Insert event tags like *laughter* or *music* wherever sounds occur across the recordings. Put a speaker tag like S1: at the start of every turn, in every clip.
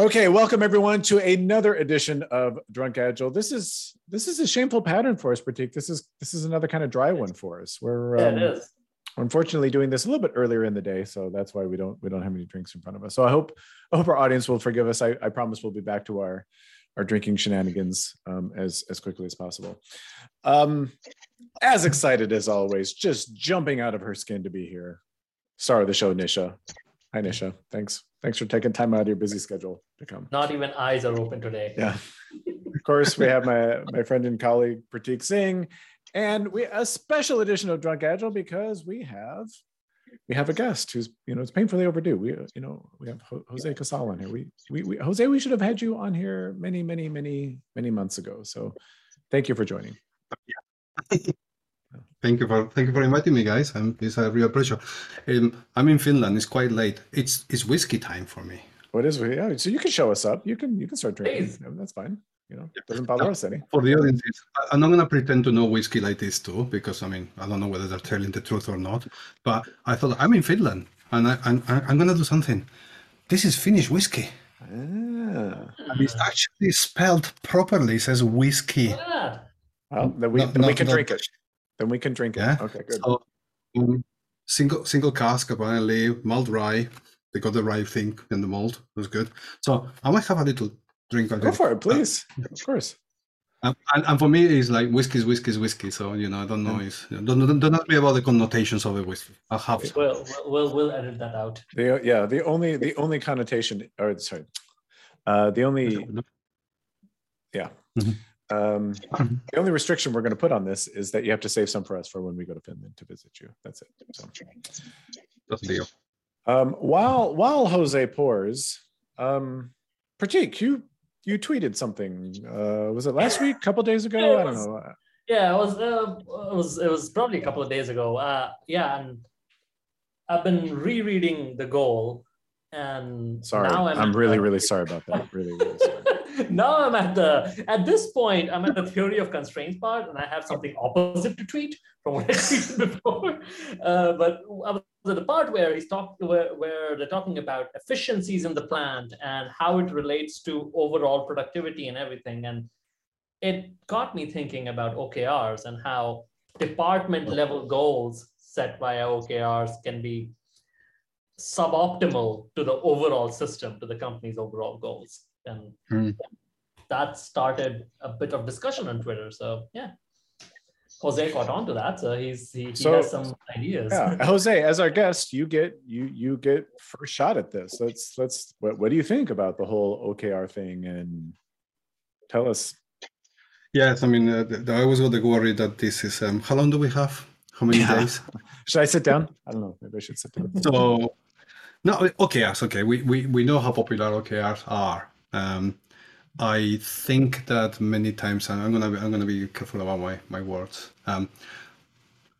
S1: Okay, welcome everyone to another edition of Drunk Agile. This is this is a shameful pattern for us, Pratik. This is this is another kind of dry one for us. We're
S2: Yeah,
S1: um,
S2: it is.
S1: unfortunately doing this a little bit earlier in the day, so that's why we don't we don't have any drinks in front of us. So I hope I hope our audience will forgive us. I, I promise we'll be back to our our drinking shenanigans um, as as quickly as possible. Um, as excited as always, just jumping out of her skin to be here. Star of the show, Nisha. Hi, Nisha. Thanks. Thanks for taking time out of your busy schedule to come.
S2: Not even eyes are open today.
S1: Yeah. Of course, we have my my friend and colleague Pratik Singh, and we a special edition of Drunk Agile because we have we have a guest who's you know it's painfully overdue. We you know we have Jose Casal on here. We, we we Jose, we should have had you on here many many many many months ago. So thank you for joining. *laughs*
S3: Thank you for thank you for inviting me, guys. Um, it's a real pleasure. Um, I'm in Finland. It's quite late. It's it's whiskey time for me.
S1: What is yeah? So you can show us up. You can you can start drinking.
S2: Please.
S1: No, That's fine. You know, doesn't bother us any.
S3: For the audiences, I- I'm not gonna pretend to know whiskey like this too, because I mean I don't know whether they're telling the truth or not. But I thought I'm in Finland, and I, I'm I'm gonna do something. This is Finnish whiskey.
S1: Ah.
S3: And it's actually spelled properly. It says whiskey.
S2: Look at that.
S1: Well, then we
S3: No-
S1: then we can
S3: no-
S1: drink it. Then we can drink it.
S3: Yeah.
S1: Okay, good.
S3: So, um, single single cask apparently malt rye. They got the rye thing in the malt. It was good. So I might have a little drink. of
S1: Go for it, please. Of course.
S3: Um, and, and for me, it's like whiskey is whiskey is whiskey. So you know, I don't know. It's don't don't, don't ask me about the connotations of the whiskey. I have some.
S2: We'll, we'll, we'll, we'll edit that out.
S1: The yeah, the only the only connotation or sorry. Uh the only yeah.
S3: Mhm.
S1: Um *laughs* the only restriction we're going to put on this is that you have to save some for us for when we go to Finland to visit you. That's it. So
S3: That's the deal.
S1: um while while Jose pours, um Pratik, you you tweeted something. Uh was it last week, A couple days ago?
S2: Yeah, it
S1: I don't
S2: was-
S1: know.
S2: Yeah, it was, uh, it was it was probably a couple of days ago. Uh, yeah, and I've been rereading the goal, and
S1: Sorry.
S2: now
S1: I'm,
S2: I'm,
S1: really
S2: the-
S1: really *laughs* sorry about that. Really really sorry. *laughs*
S2: now I'm at the at this point I'm at the theory of constraints part, and I have something opposite to tweet from what I *laughs* tweeted before. Uh, but I was at the part where he's talk where, where they're talking about efficiencies in the plant and how it relates to overall productivity and everything, and it got me thinking about OKRs and how department level goals set via OKRs can be suboptimal to the overall system, to the company's overall goals. And
S3: Hmm.
S2: that started a bit of discussion on Twitter. So yeah. Jose caught on to that. So he's he, he
S1: So-
S2: has some ideas.
S1: yeah *laughs* jose as our guest you get you you get first shot at this let's let's what, what do you think about the whole okr thing and tell us
S3: Yes, I mean, uh, I always got the worry that this is. Um, how long do we have? How many
S1: Yeah.
S3: days? *laughs*
S1: should i sit down i don't know maybe i should sit down
S3: So, no, OKRs. Okay, we, we, we know how popular OKRs are. Um, I think that many times I'm gonna be, I'm gonna be careful about my my words. Um,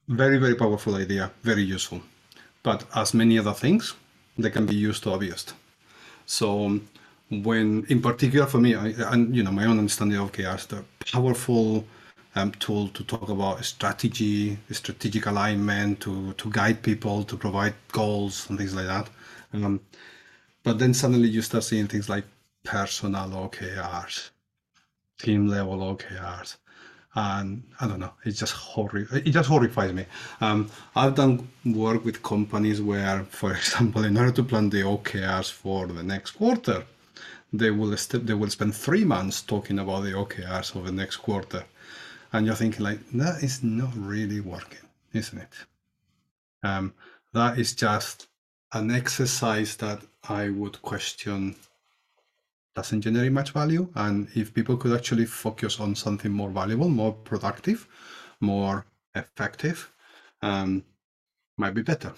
S3: very very powerful idea, very useful, but as many other things, they can be used to abused. So um, when, in particular for me, I, and you know my own understanding of OKRs, the powerful um, tool to talk about strategy, strategic alignment, to to guide people, to provide goals and things like that. Um, but then suddenly you start seeing things like personal OKRs, team level OKRs, and I don't know. It just horri- It just horrifies me. Um, I've done work with companies where, for *laughs* example, in order to plan the OKRs for the next quarter, they will st- they will spend three months talking about the OKRs of the next quarter, and you're thinking like that is not really working, isn't it? Um, that is just an exercise that I would question doesn't generate much value. And if people could actually focus on something more valuable, more productive, more effective, um, might be better.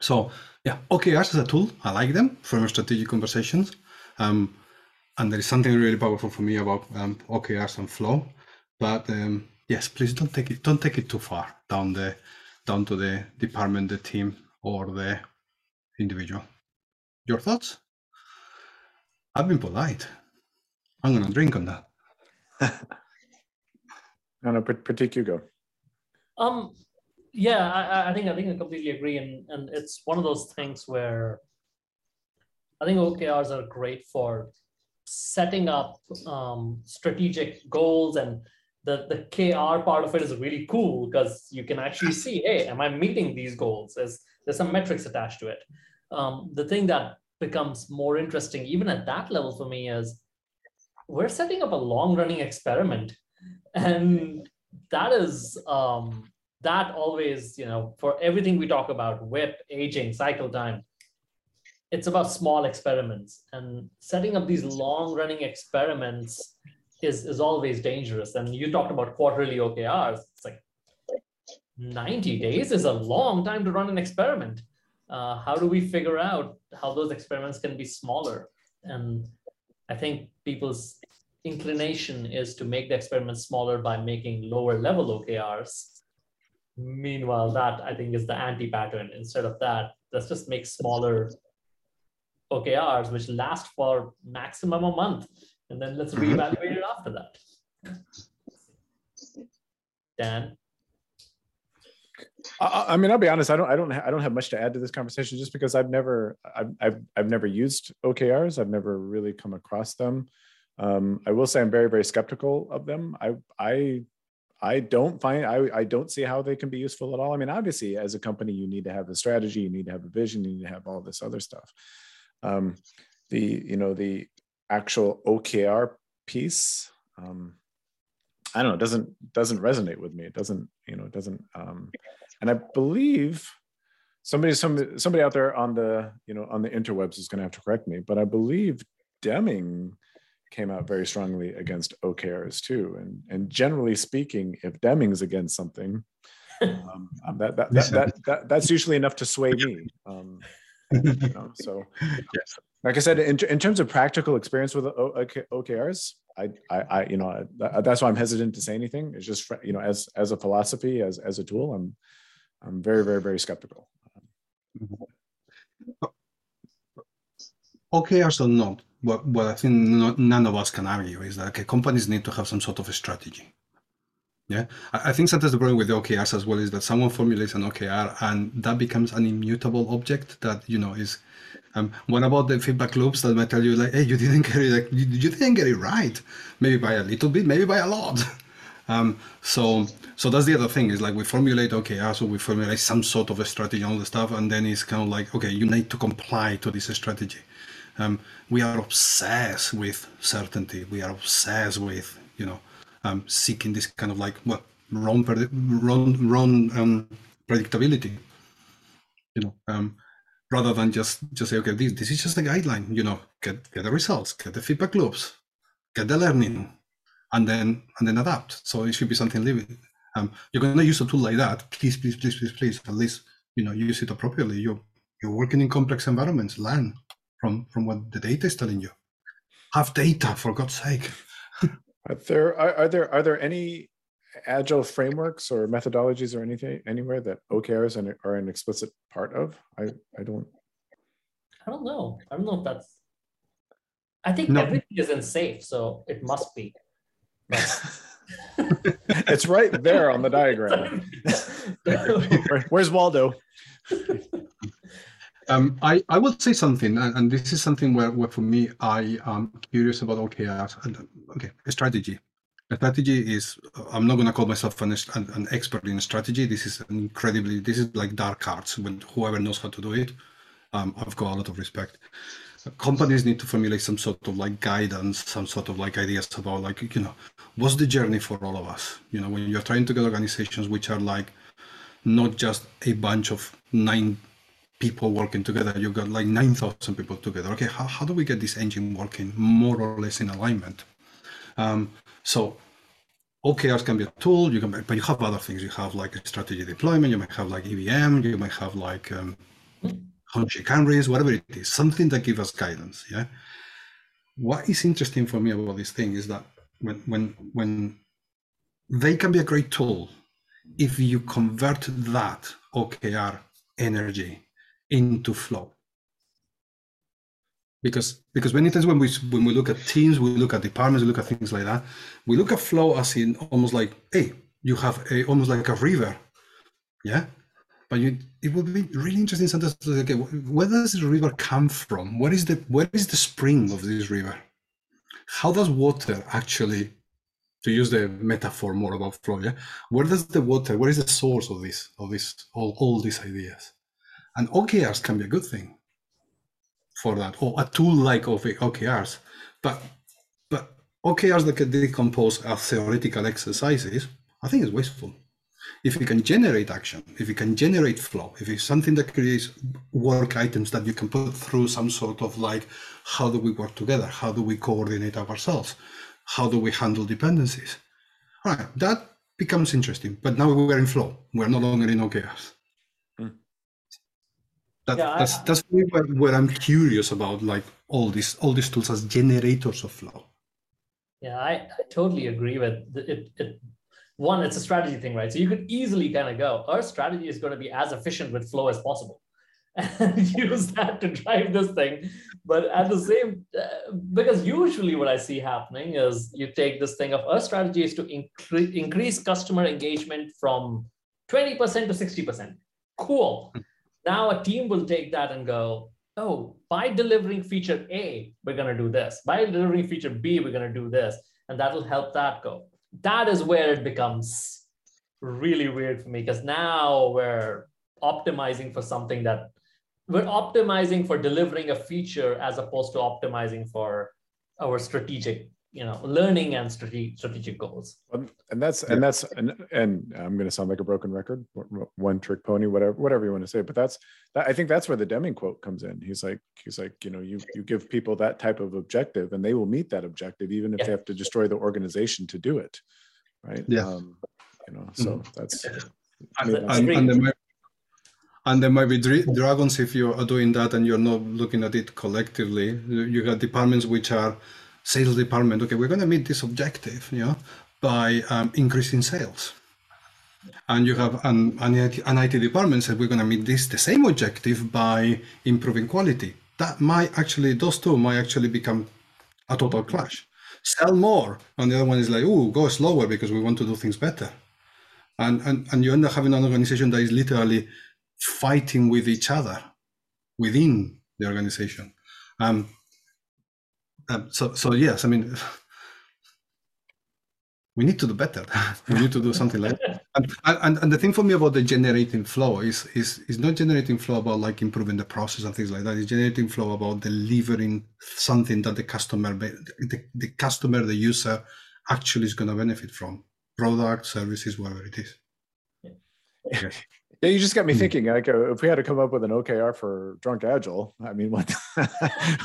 S3: So yeah, OKRs as a tool, I like them for strategic conversations. Um, and there is something really powerful for me about um, OKRs and flow. But um, yes, please don't take it don't take it too far down the down to the department, the team, or the individual. Your thoughts? I've been polite. I'm gonna drink on that.
S1: no no Pratik, you go
S2: Um, yeah, I, I- I think I think I completely agree, and and it's one of those things where I think OKRs are great for setting up um, strategic goals and the, the KR part of it is really cool because you can actually see, hey, am I meeting these goals? There's, there's some metrics attached to it. Um, the thing that becomes more interesting, even at that level for me, is we're setting up a long running experiment. And that is, um, that always, you know, for everything we talk about, WIP, aging, cycle time, it's about small experiments and setting up these long running experiments is, is always dangerous. And you talked about quarterly OKRs. It's like 90 days is a long time to run an experiment. Uh, how do we figure out how those experiments can be smaller? And I think people's inclination is to make the experiment smaller by making lower level OKRs. Meanwhile, that I think is the anti-pattern. Instead of that, let's just make smaller OKRs, which last for maximum a month and then let's mm-hmm. reevaluate it after that. Dan.
S1: I, I, mean, I'll be honest. I don't, I don't, I don't have much to add to this conversation, just because I've never, I've, I've, I've never used OKRs. I've never really come across them. Um, I will say I'm very, very skeptical of them. I, I, I don't find, I, I don't see how they can be useful at all. I mean, obviously, as a company, you need to have a strategy, you need to have a vision, you need to have all this other stuff. Um, the, you know, the actual OKR piece, um, I don't know, it doesn't doesn't resonate with me. It doesn't, you know, it doesn't. Um, and I believe somebody, somebody, somebody out there on the, you know, on the interwebs is going to have to correct me, but I believe Deming came out very strongly against OKRs too. And and generally speaking, if Deming's against something, um, um that, that, that, that, that, that's usually enough to sway me. Um, you know, so yes like I said, in, in terms of practical experience with OKRs, I, I, I, you know, that's why I'm hesitant to say anything. It's just, you know, as as a philosophy, as as a tool, I'm, I'm very, very, very skeptical.
S3: OKRs or not, what what I think none of us can argue is that okay, companies need to have some sort of a strategy. Yeah, I, I think sometimes the problem with the OKRs as well is that someone formulates an OKR and that becomes an immutable object that you know is um, what about the feedback loops that might tell you like, hey, you didn't get it, like, you, you didn't get it right, maybe by a little bit, maybe by a lot. *laughs* Um, so, so that's the other thing is like we formulate, okay, so we formulate some sort of a strategy on the stuff, and then it's kind of like, okay, you need to comply to this strategy. Um, we are obsessed with certainty. We are obsessed with, you know, um, seeking this kind of like what wrong, wrong, wrong um, predictability. You know, um, rather than just just say, okay, this, this is just a guideline. You know, get get the results, get the feedback loops, get the learning, and then and then adapt. So it should be something living. Um, you're going to use a tool like that. Please, please, please, please, please. At least you know use it appropriately. You you're working in complex environments. Learn from from what the data is telling you. Have data for God's sake.
S1: are there are, are there are there any agile frameworks or methodologies or anything anywhere that OKRs are, are an explicit part of? I I don't.
S2: I don't know. I don't know if that's. I think no. everything is in SAFe, so it must be. *laughs*
S1: it's right there on the diagram. *laughs* Where's Waldo?
S3: Um, I, I will say something, and, and, this is something where, where for me, I am curious about OKRs. and Okay, strategy strategy is i'm not going to call myself an, an, expert in strategy this is incredibly this is like dark arts when whoever knows how to do it um, i've got a lot of respect companies need to formulate some sort of like guidance some sort of like ideas about like you know what's the journey for all of us? You know when you're trying to get organizations which are like not just a bunch of nine people working together you've got like 9000 people together. Okay how, how do we get this engine working more or less in alignment? Um, so OKRs can be a tool, you can, but you have other things. You have like strategy deployment, you might have like EVM, you might have like um, Hoshin Kanris, whatever it is, something that gives us guidance. Yeah. What is interesting for me about this thing is that when when when they can be a great tool if you convert that OKR energy into flow because because many times when we when we look at teams, we look at departments, we look at things like that. We look at flow as in almost like, hey, you have a almost like a river, yeah. But you, it would be really interesting sometimes to say, okay, where does the river come from? Where is the where is the spring of this river? How does water actually, to use the metaphor more about flow, yeah? Where does the water, where is the source of this, of this, all, all these ideas? And OKRs can be a good thing for that, or a tool like OKRs. But but OKRs that can decompose as theoretical exercises, I think is wasteful if you can generate action, if you can generate flow, if it's something that creates work items that you can put through some sort of like, how do we work together? How do we coordinate ourselves? How do we handle dependencies? All right, that becomes interesting. But now we're in flow. We're no longer in OKRs. Hmm. That, yeah, that's I, that's where, where I'm curious about like all these all these tools as generators of flow.
S2: Yeah, I, I totally agree with it. It one, it's a strategy thing, right? So you could easily kind of go, our strategy is going to be as efficient with flow as possible *laughs* and use that to drive this thing. But at the same, uh, because usually what I see happening is you take this thing of our strategy is to incre- increase customer engagement from 20% to 60%. Cool. Now a team will take that and go, oh, by delivering feature A, we're going to do this. By delivering feature B, we're going to do this. And that'll help that go that is where it becomes really weird for me because now we're optimizing for something that we're optimizing for delivering a feature as opposed to optimizing for our strategic you know learning and strategic strategic goals.
S1: And that's and that's and, and i'm going to sound like a broken record one trick pony whatever whatever you want to say but that's that, i think that's where the deming quote comes in. He's like he's like you know you you give people that type of objective and they will meet that objective even if yeah. they have to destroy the organization to do it right?
S3: Yeah. Um,
S1: you know so mm-hmm. that's
S3: and, and, and, there might, and there might be dragons if you are doing that and you're not looking at it collectively. You got departments which are sales department, okay, we're going to meet this objective, you know, by um, increasing sales. And you have an, an, IT, an IT department said we're going to meet this the same objective by improving quality. That might actually, those two might actually become a total clash. Sell more, and the other one is like, oh, go slower because we want to do things better. And, and and you end up having an organization that is literally fighting with each other within the organization. Um, um, so, so yes, I mean, we need to do better. *laughs* we need to do something like that. And, and, and the thing for me about the generating flow is, is, is not generating flow about like improving the process and things like that. It's generating flow about delivering something that the customer, the, the customer, the user actually is going to benefit from product, services, whatever it is.
S1: Yeah. Yeah, you just got me hmm. thinking. Like, uh, if we had to come up with an OKR for drunk agile, I mean, what *laughs*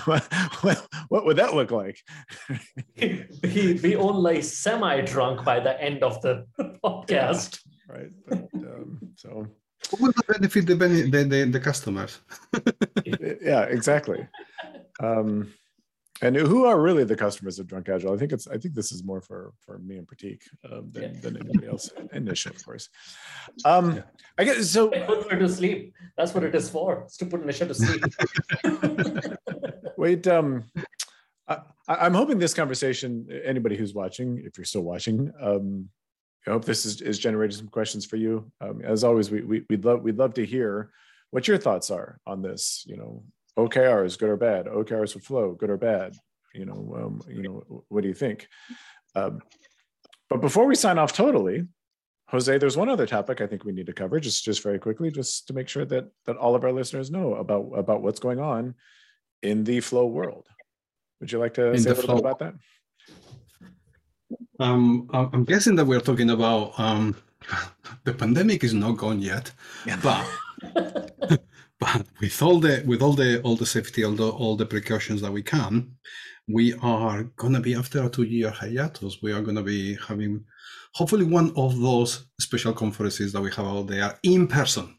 S1: what, what, what would that look like?
S2: be, be only semi-drunk by the end of the *laughs* podcast.
S1: Right. But, um, so.
S3: Who will benefit the, the, the, the customers? *laughs*
S1: yeah, exactly. Um, and who are really the customers of Drunk Agile? I think it's I think this is more for for me and Pratik um, than, yeah. than anybody else *laughs* in Nisha, of course. Um, yeah. I guess so.
S2: Put her to sleep. That's what it is for. It's to put Nisha to sleep. *laughs* *laughs*
S1: Wait, um, I, am hoping this conversation. Anybody who's watching, if you're still watching, um, I hope this is, is generating some questions for you. Um, as always, we, we we'd love we'd love to hear what your thoughts are on this. You know, OKRs, good or bad? OKRs with flow, good or bad? You know, um, you know, what do you think? Um, but before we sign off totally, Jose, there's one other topic I think we need to cover just just very quickly, just to make sure that that all of our listeners know about about what's going on in the flow world. Would you like to in say a little flow. bit about that?
S3: Um, I'm guessing that we're talking about um, *laughs* the pandemic is not gone yet, yeah. but *laughs* but with all the with all the all the safety, all the all the precautions that we can, we are gonna be after a two-year hiatus. We are gonna be having hopefully one of those special conferences that we have out there in person,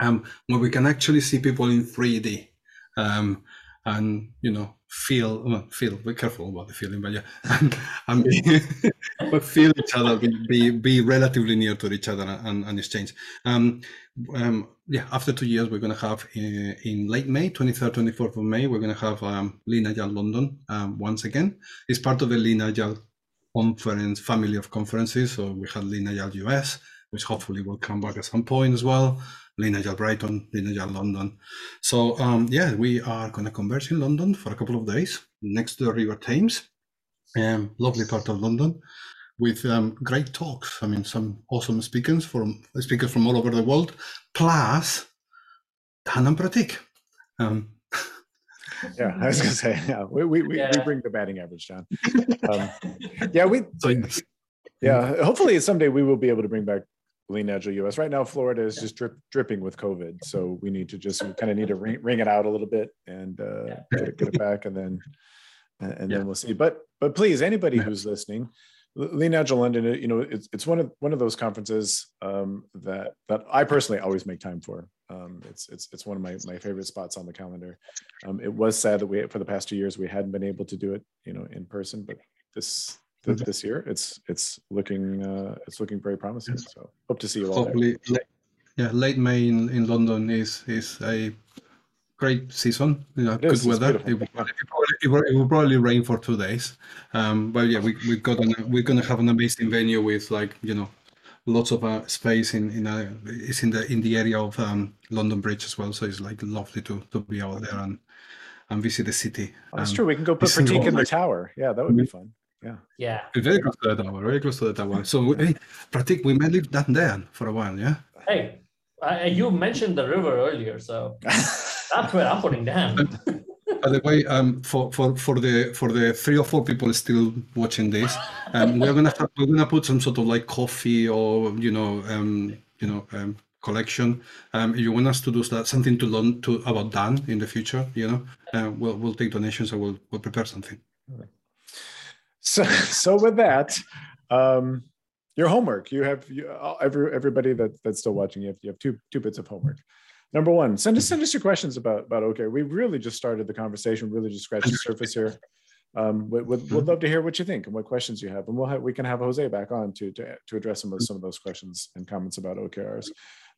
S3: um, where we can actually see people in 3D. Um, and you know feel feel be careful about the feeling but yeah *laughs* and, and be, *laughs* but feel each other be, be, relatively near to each other and, and exchange um, um, yeah after two years we're going to have in, uh, in, late may 23rd 24th of may we're going to have um, london um, once again it's part of the lean conference family of conferences so we had lean us which hopefully will come back at some point as well. Lean Agile Brighton, Lean Agile London. So um, yeah, we are going to converge in London for a couple of days next to the River Thames. Um, lovely part of London with um, great talks. I mean, some awesome speakers from speakers from all over the world, plus Dan and Pratik. Um, *laughs*
S1: yeah, I was gonna say, yeah, we we, we,
S2: Yeah.
S1: we bring the batting average down. Um, yeah, we *laughs*
S3: so
S1: yeah. Hopefully someday we will be able to bring back Lean Agile US. Right now, Florida is just drip, dripping with COVID, so we need to just kind of need to ring, ring it out a little bit and uh,
S2: Yeah.
S1: get, it, get it back, and then and, and
S3: Yeah.
S1: then we'll see. But but please, anybody
S3: Yeah.
S1: who's listening, L- Lean Agile London, uh, you know, it's it's one of one of those conferences um, that that I personally always make time for. Um, it's it's it's one of my my favorite spots on the calendar. Um, it was sad that we for the past two years we hadn't been able to do it, you know, in person, but this th- this year it's it's looking uh, it's looking very promising. So hope to see you all
S3: hopefully, late, yeah, late May in, in London is is a great season. You know,
S1: It
S3: good
S1: is,
S3: weather. It will, probably, it, will, it, it will probably rain for two days. Um, but yeah, we we got an, we're gonna have an amazing venue with like you know lots of uh, space in in a, it's in the in the area of um, London Bridge as well. So it's like lovely to to be out there and and visit the city.
S1: Oh, that's
S3: Um,
S1: true. We can go put
S3: single-
S1: in the tower. Yeah, that would be fun.
S2: Yeah.
S3: It's very close to the tower. Very close to the tower. So we, hey, Pratik, we may leave that there for a while. Yeah.
S2: Hey, I, you mentioned the river earlier, so *laughs* that's where I'm putting down.
S3: By the way, um, for, for, for the for the three or four people still watching this, um, we're gonna have, we're gonna put some sort of like coffee or you know um, you know um, collection. Um, if you want us to do that, something to learn to about Dan in the future, you know, uh, we'll we'll take donations or we'll we'll prepare something.
S1: So *laughs* so with that um your homework you have you, uh, every everybody that that's still watching you have, you have two two bits of homework. Number one send us send us your questions about about okay we really just started the conversation really just scratched the surface here. Um we, we'd, we'd love to hear what you think and what questions you have and we'll have we can have jose back on to to, to address some of some of those questions and comments about okrs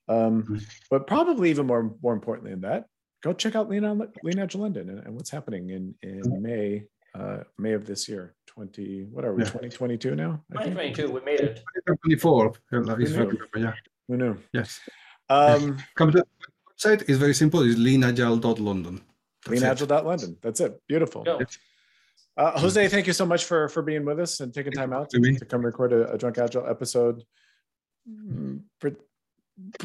S1: um but probably even more more importantly than that go check out lean on Lean Agile London and, and what's happening in in may uh may of this year 20 what are we
S3: Yeah.
S1: 2022 now
S2: 2022, we made it.
S3: Twenty four.
S1: know.
S3: Yeah.
S1: who knew
S3: Yes.
S1: um *laughs*
S3: Come to the website. It's very simple. It's leanagile.london. That's it.
S1: leanagile.london that's it beautiful
S2: Go.
S1: uh, jose thank you so much for for being with us and taking time out to,
S3: to
S1: to come record a, a drunk agile episode Mm, pr-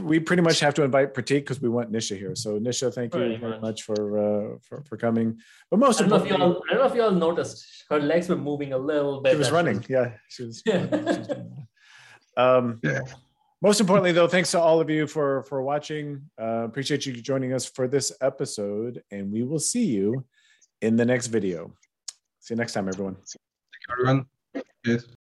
S1: we pretty much have to invite pratik because we want nisha here so nisha thank you
S2: Pretty
S1: very
S2: much.
S1: much for uh for, for coming but most
S2: I don't, know if you all, I don't know if you all noticed. Her legs were moving a little bit.
S1: she was running yeah she was,
S2: Yeah.
S1: she was um
S3: Yeah.
S1: most importantly though thanks to all of you for for watching uh, appreciate you joining us for this episode and we will see you in the next video see you next time everyone Thank you,
S3: Everyone. Yes.